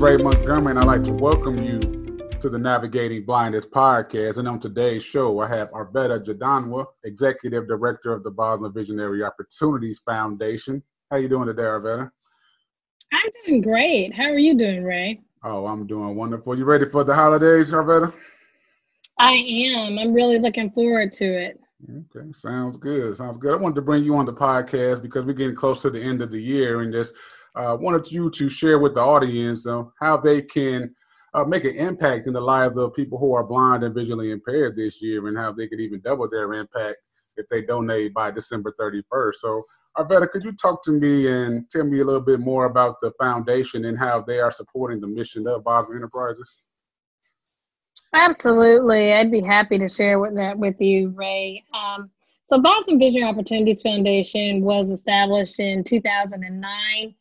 Ray Montgomery, and I'd like to welcome you to the Navigating Blindness podcast. And on today's show, I have Arvetta Jadanwa, Executive Director of the Bosma Visionary Opportunities Foundation. How you doing today, Arvetta? I'm doing great. How are you doing, Ray? Oh, I'm doing wonderful. You ready for the holidays, Arvetta? I am. I'm really looking forward to it. Okay, sounds good. Sounds good. I wanted to bring you on the podcast because we're getting close to the end of the year and just uh, wanted you to share with the audience uh, how they can uh, make an impact in the lives of people who are blind and visually impaired this year and how they could even double their impact if they donate by December 31st. So, Arvetta, could you talk to me and tell me a little bit more about the foundation and how they are supporting the mission of Bosma Enterprises? Absolutely. I'd be happy to share with that with you, Ray. Um, so, Bosma Vision Opportunities Foundation was established in 2009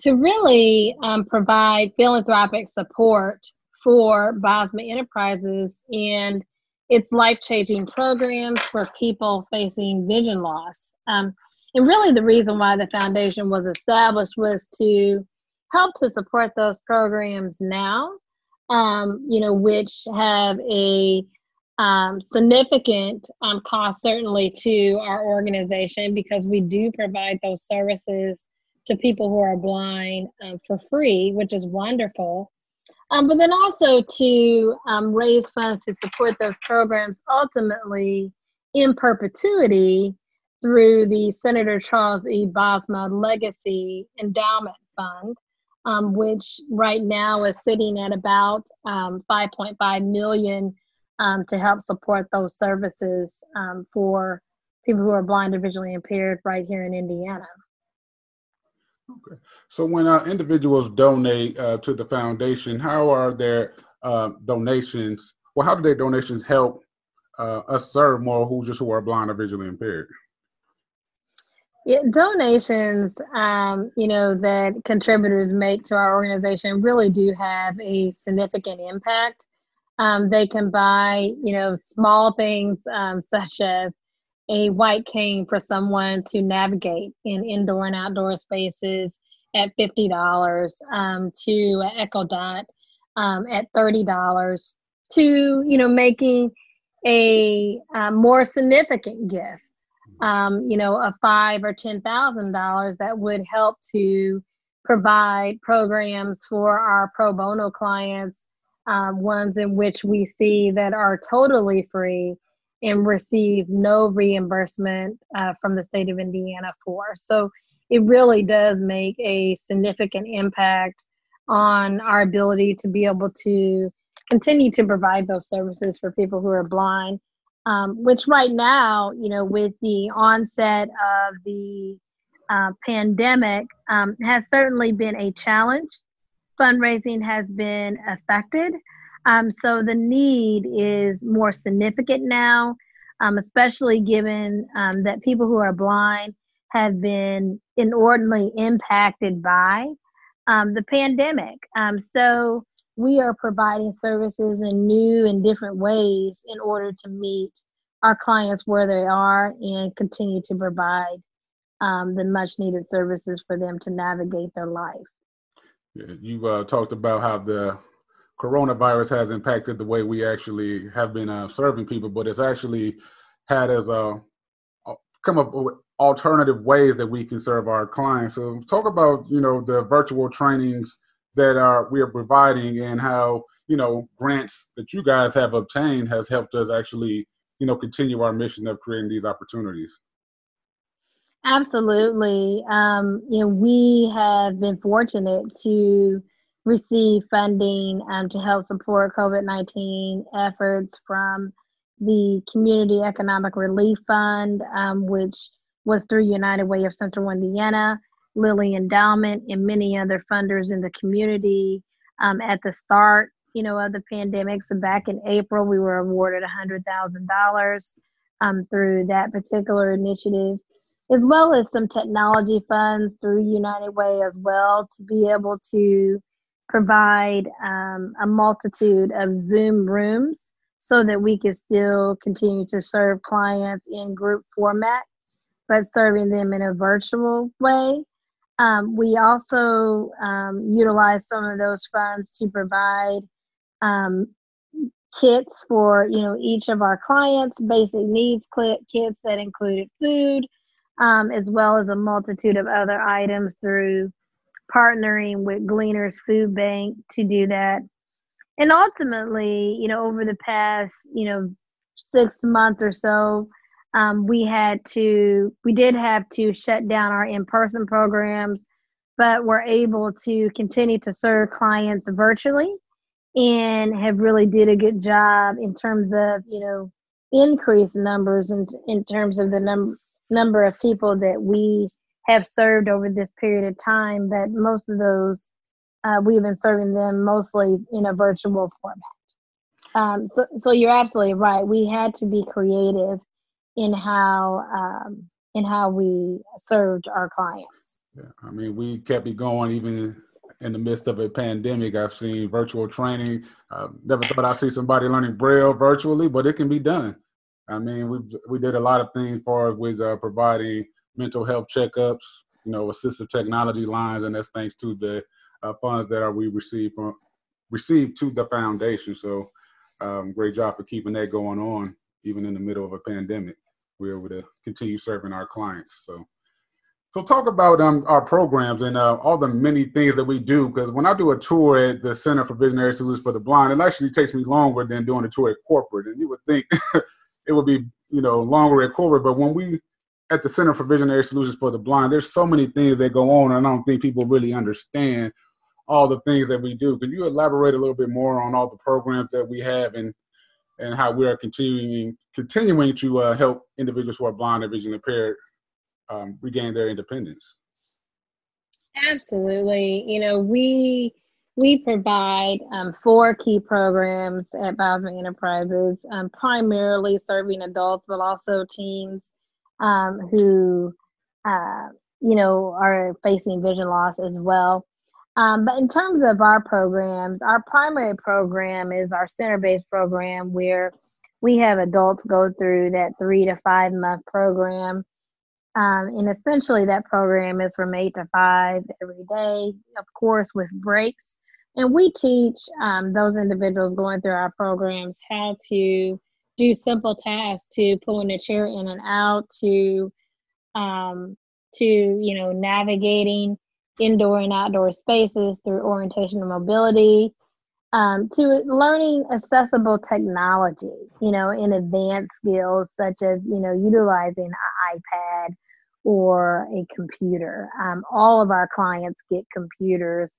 to really um, provide philanthropic support for Bosma Enterprises and its life changing programs for people facing vision loss. Um, and really, the reason why the foundation was established was to help to support those programs now, um, you know, which have a um, significant um, cost certainly to our organization because we do provide those services to people who are blind um, for free, which is wonderful. Um, but then also to um, raise funds to support those programs ultimately in perpetuity through the Senator Charles E. Bosma Legacy Endowment Fund, um, which right now is sitting at about um, 5.5 million um, to help support those services for people who are blind or visually impaired right here in Indiana. Okay. So when uh, individuals donate uh, to the foundation, how are their uh, donations? Well, how do their donations help uh, us serve more who just who are blind or visually impaired? Yeah, donations, um, you know, that contributors make to our organization really do have a significant impact. Um, they can buy, you know, small things um, such as a white cane for someone to navigate in indoor and outdoor spaces at $50 um, to Echo Dot um, at $30 to, you know, making a, a more significant gift, um, you know, of five or $10,000 that would help to provide programs for our pro bono clients, um, ones in which we see that are totally free and receive no reimbursement uh, from the state of Indiana for. So it really does make a significant impact on our ability to be able to continue to provide those services for people who are blind. Um, which right now, you know, with the onset of the uh, pandemic, um, has certainly been a challenge. Fundraising has been affected. Um, so the need is more significant now, um, especially given um, that people who are blind have been inordinately impacted by um, the pandemic. Um, so we are providing services in new and different ways in order to meet our clients where they are and continue to provide um, the much needed services for them to navigate their life. You uh, talked about how the coronavirus has impacted the way we actually have been uh, serving people, but it's actually had as a come up with alternative ways that we can serve our clients. So talk about you know the virtual trainings that are we are providing and how you know grants that you guys have obtained has helped us actually you know continue our mission of creating these opportunities. Absolutely. Um, you know, we have been fortunate to receive funding um, to help support COVID 19 efforts from the Community Economic Relief Fund, um, which was through United Way of Central Indiana, Lilly Endowment, and many other funders in the community. Um, at the start, you know, of the pandemic, so back in April, we were awarded $100,000 um, through that particular initiative, as well as some technology funds through United Way as well to be able to provide um, a multitude of Zoom rooms so that we can still continue to serve clients in group format, but serving them in a virtual way. Um, we also um, utilize some of those funds to provide um, kits for you know each of our clients, basic needs kits that included food, um, as well as a multitude of other items through partnering with Gleaners Food Bank to do that. And ultimately, you know, over the past, you know, six months or so, um, we had to, we did have to shut down our in person programs, but we're able to continue to serve clients virtually and have really did a good job in terms of, you know, increased numbers in, in terms of the num- number of people that we have served over this period of time, but most of those uh, we've been serving them mostly in a virtual format. Um, so, so you're absolutely right. We had to be creative in how um, in how we served our clients. Yeah, I mean, we kept it going even in the midst of a pandemic. I've seen virtual training. Uh, never thought I'd see somebody learning Braille virtually, but it can be done. I mean, we we did a lot of things for with uh, providing mental health checkups, you know, assistive technology lines, and that's thanks to the uh, funds that are we receive from received to the foundation. So, um, great job for keeping that going on, even in the middle of a pandemic. We're able to continue serving our clients. So, so talk about um, our programs and uh, all the many things that we do. Because when I do a tour at the Center for Visionary Solutions for the Blind, it actually takes me longer than doing a tour at corporate. And you would think it would be, you know, longer at corporate. But when we at the Center for Visionary Solutions for the Blind, there's so many things that go on, and I don't think people really understand all the things that we do. Can you elaborate a little bit more on all the programs that we have and and how we are continuing continuing to uh, help individuals who are blind or vision impaired um, regain their independence? Absolutely. You know, we we provide um, four key programs at Bosma Enterprises, um, primarily serving adults, but also teens um, who, uh, you know, are facing vision loss as well. Um, but in terms of our programs, our primary program is our center based program where we have adults go through that three to five month program. Um, and essentially, that program is from eight to five every day, of course, with breaks. And we teach um, those individuals going through our programs how to do simple tasks to pulling a chair in and out to um, to you know navigating indoor and outdoor spaces through orientation and mobility um, to learning accessible technology you know in advanced skills such as you know utilizing an ipad or a computer. Um, all of our clients get computers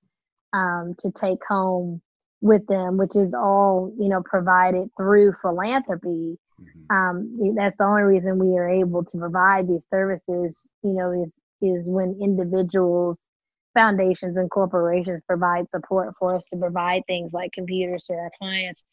um, to take home with them which is all you know provided through philanthropy mm-hmm. um, that's the only reason we are able to provide these services you know is is when individuals foundations and corporations provide support for us to provide things like computers to our clients.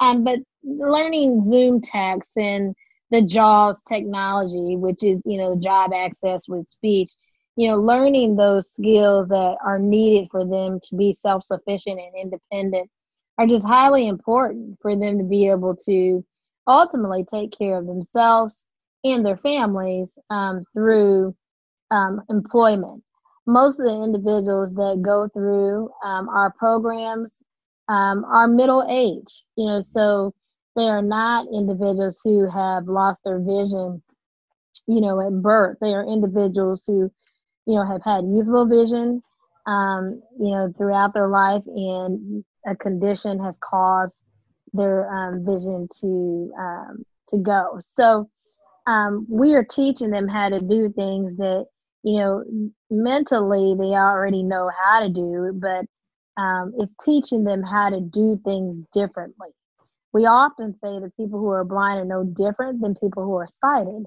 Um, but learning ZoomText and the JAWS technology, which is, you know, job access with speech, you know, learning those skills that are needed for them to be self sufficient and independent are just highly important for them to be able to ultimately take care of themselves and their families um, through um, employment most of the individuals that go through um, our programs um, are middle age, you know, so they are not individuals who have lost their vision, you know, at birth. They are individuals who, you know, have had usable vision, um, you know, throughout their life, and a condition has caused their um, vision to um, to go. So um, we are teaching them how to do things that you know, mentally they already know how to do, but um, it's teaching them how to do things differently. We often say that people who are blind are no different than people who are sighted.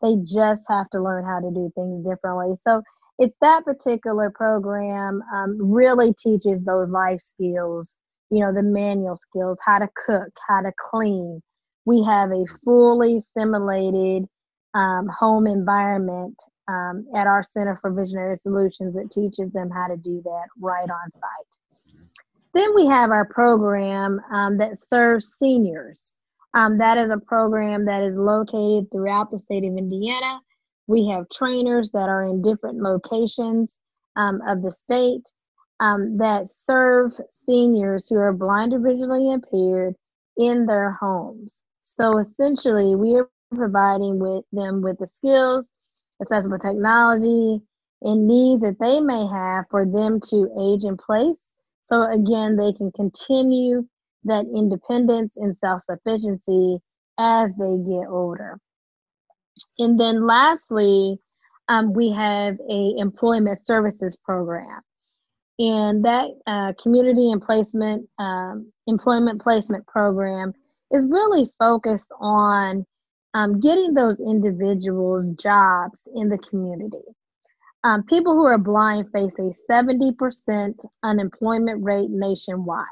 They just have to learn how to do things differently. So it's that particular program um, really teaches those life skills, you know, the manual skills, how to cook, how to clean. We have a fully simulated um, home environment um, at our Center for Visionary Solutions that teaches them how to do that right on site. Then we have our program um, that serves seniors. Um, that is a program that is located throughout the state of Indiana. We have trainers that are in different locations um, of the state um, that serve seniors who are blind or visually impaired in their homes. So essentially, we are providing with them with the skills, accessible technology, and needs that they may have for them to age in place. So again, they can continue that independence and self-sufficiency as they get older. And then lastly, um, we have a employment services program. And that uh, community and placement, um, employment placement program is really focused on um, getting those individuals jobs in the community. Um, people who are blind face a 70% unemployment rate nationwide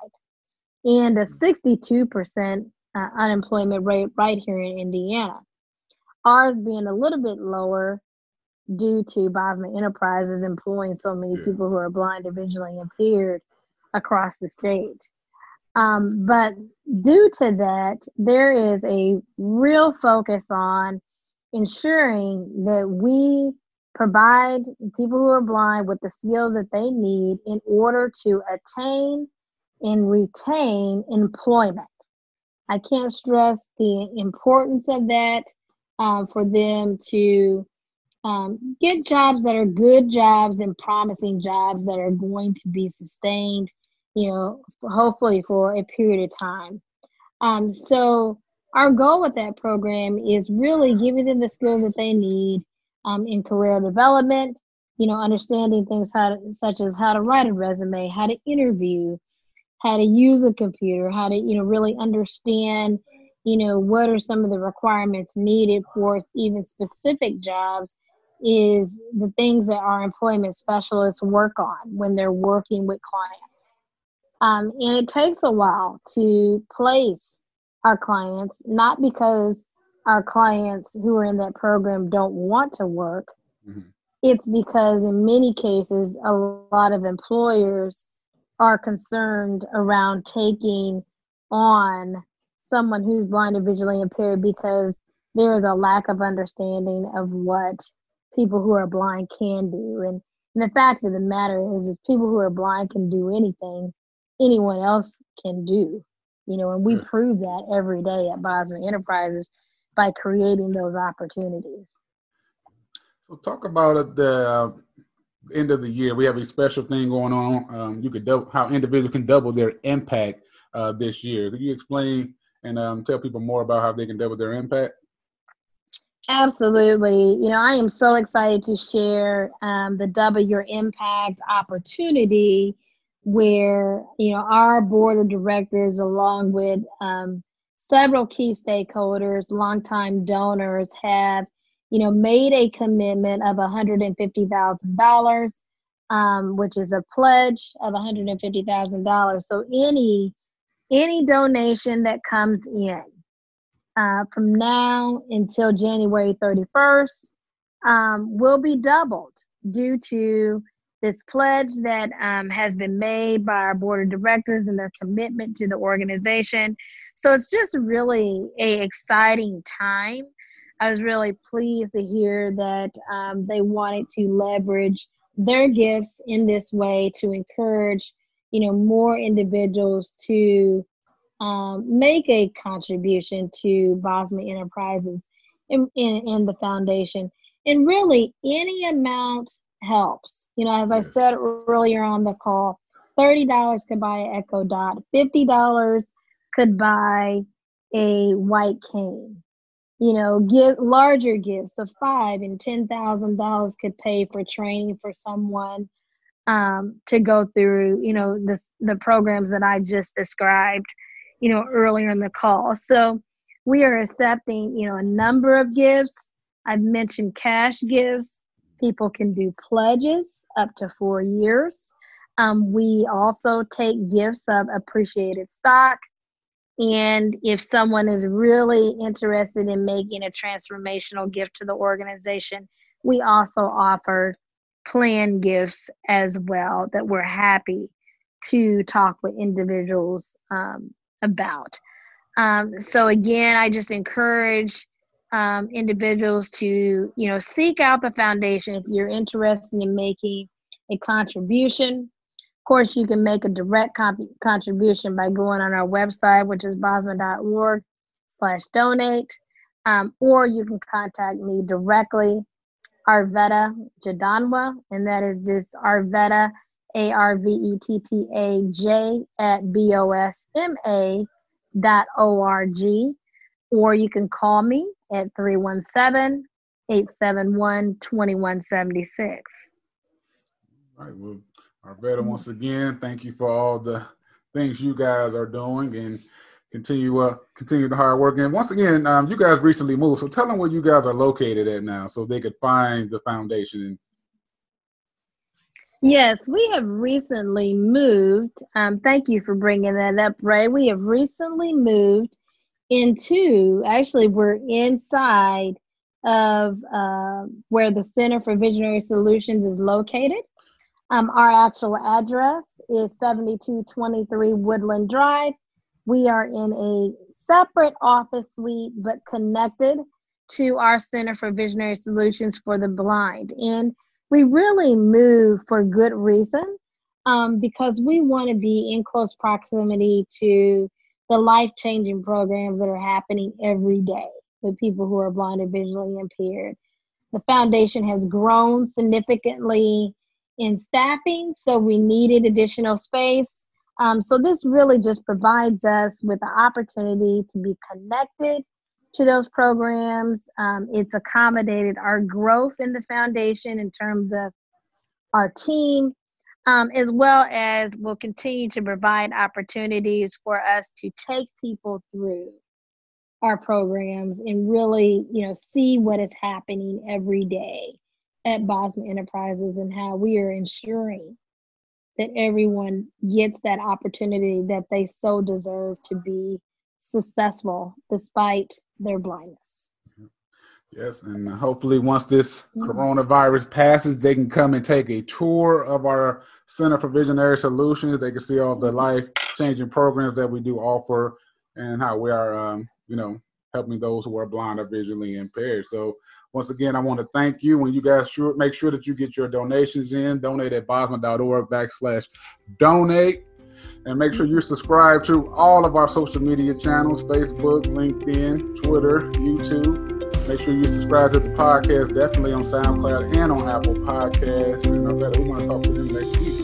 and a 62% uh, unemployment rate right here in Indiana. Ours being a little bit lower due to Bosma Enterprises employing so many yeah. people who are blind or visually impaired across the state. Um, but due to that, there is a real focus on ensuring that we provide people who are blind with the skills that they need in order to attain and retain employment. I can't stress the importance of that um, for them to um, get jobs that are good jobs and promising jobs that are going to be sustained, you know, hopefully for a period of time. Um, so, our goal with that program is really giving them the skills that they need um, in career development, you know, understanding things how to, such as how to write a resume, how to interview, how to use a computer, how to, you know, really understand, you know, what are some of the requirements needed for even specific jobs is the things that our employment specialists work on when they're working with clients. Um, and it takes a while to place our clients, not because our clients who are in that program don't want to work. Mm-hmm. It's because in many cases, a lot of employers are concerned around taking on someone who's blind or visually impaired because there is a lack of understanding of what people who are blind can do. And, and the fact of the matter is, is people who are blind can do anything anyone else can do. You know, and we yeah. prove that every day at Bosma Enterprises by creating those opportunities. So, talk about at the uh, end of the year. We have a special thing going on. Um, you could double how individuals can double their impact uh, this year. Could you explain and um, tell people more about how they can double their impact? Absolutely. You know, I am so excited to share um, the Double Your Impact opportunity where, you know, our board of directors, along with um, several key stakeholders, longtime donors, have, you know, made a commitment of $150,000, um, which is a pledge of $150,000. So any any donation that comes in uh, from now until January 31st um, will be doubled due to this pledge that um, has been made by our board of directors and their commitment to the organization. So it's just really a exciting time. I was really pleased to hear that um, they wanted to leverage their gifts in this way to encourage, you know, more individuals to um, make a contribution to Bosma Enterprises in, in, in the foundation. And really, any amount helps. You know, as I said earlier on the call, $30 could buy an Echo Dot, $50 could buy a white cane. You know, get larger gifts of five and ten thousand dollars could pay for training for someone um, to go through, you know, the the programs that I just described you know, earlier in the call. So we are accepting, you know, a number of gifts. I've mentioned cash gifts. People can do pledges up to four years. Um, we also take gifts of appreciated stock. And if someone is really interested in making a transformational gift to the organization, we also offer plan gifts as well that we're happy to talk with individuals um, about. Um, so again, I just encourage um, individuals to you know seek out the foundation if you're interested in making a contribution. Of course, you can make a direct comp- contribution by going on our website, which is bosma.org slash donate, um, or you can contact me directly, Arvetta Jadanwa, and that is just Arvetta, A-R-V-E-T-T-A-J at B-O-S-M-A dot O-R-G, or you can call me at 317 871 2176. All right. Well, Arvetta, once again, thank you for all the things you guys are doing and continue uh, continue the hard work. And once again, um, you guys recently moved, so tell them where you guys are located at now, so they could find the foundation. Yes, we have recently moved. Um, thank you for bringing that up, Ray. We have recently moved into. Actually, we're inside of uh, where the Center for Visionary Solutions is located. Um, our actual address is 7223 Woodland Drive. We are in a separate office suite, but connected to our Center for Visionary Solutions for the Blind. And we really move for good reason um, because we want to be in close proximity to the life changing programs that are happening every day with people who are blind visually impaired. The foundation has grown significantly in staffing, so we needed additional space. Um, so this really just provides us with the opportunity to be connected to those programs. Um, it's accommodated our growth in the foundation in terms of our team, um, as well as will continue to provide opportunities for us to take people through our programs and really, you know, see what is happening every day at Bosma Enterprises and how we are ensuring that everyone gets that opportunity that they so deserve to be successful despite their blindness. Yes, and hopefully, once this mm-hmm. coronavirus passes, they can come and take a tour of our Center for Visionary Solutions. They can see all the life changing programs that we do offer and how we are um, you know, helping those who are blind or visually impaired. So once again, I want to thank you. When you guys sure make sure that you get your donations in, donate at bosma.org backslash donate. And make sure you subscribe to all of our social media channels Facebook, LinkedIn, Twitter, YouTube. Make sure you subscribe to the podcast, definitely on SoundCloud and on Apple Podcasts. And I we want to talk to them next week.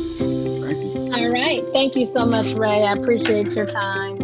Thank you. All right. Thank you so much, Ray. I appreciate your time.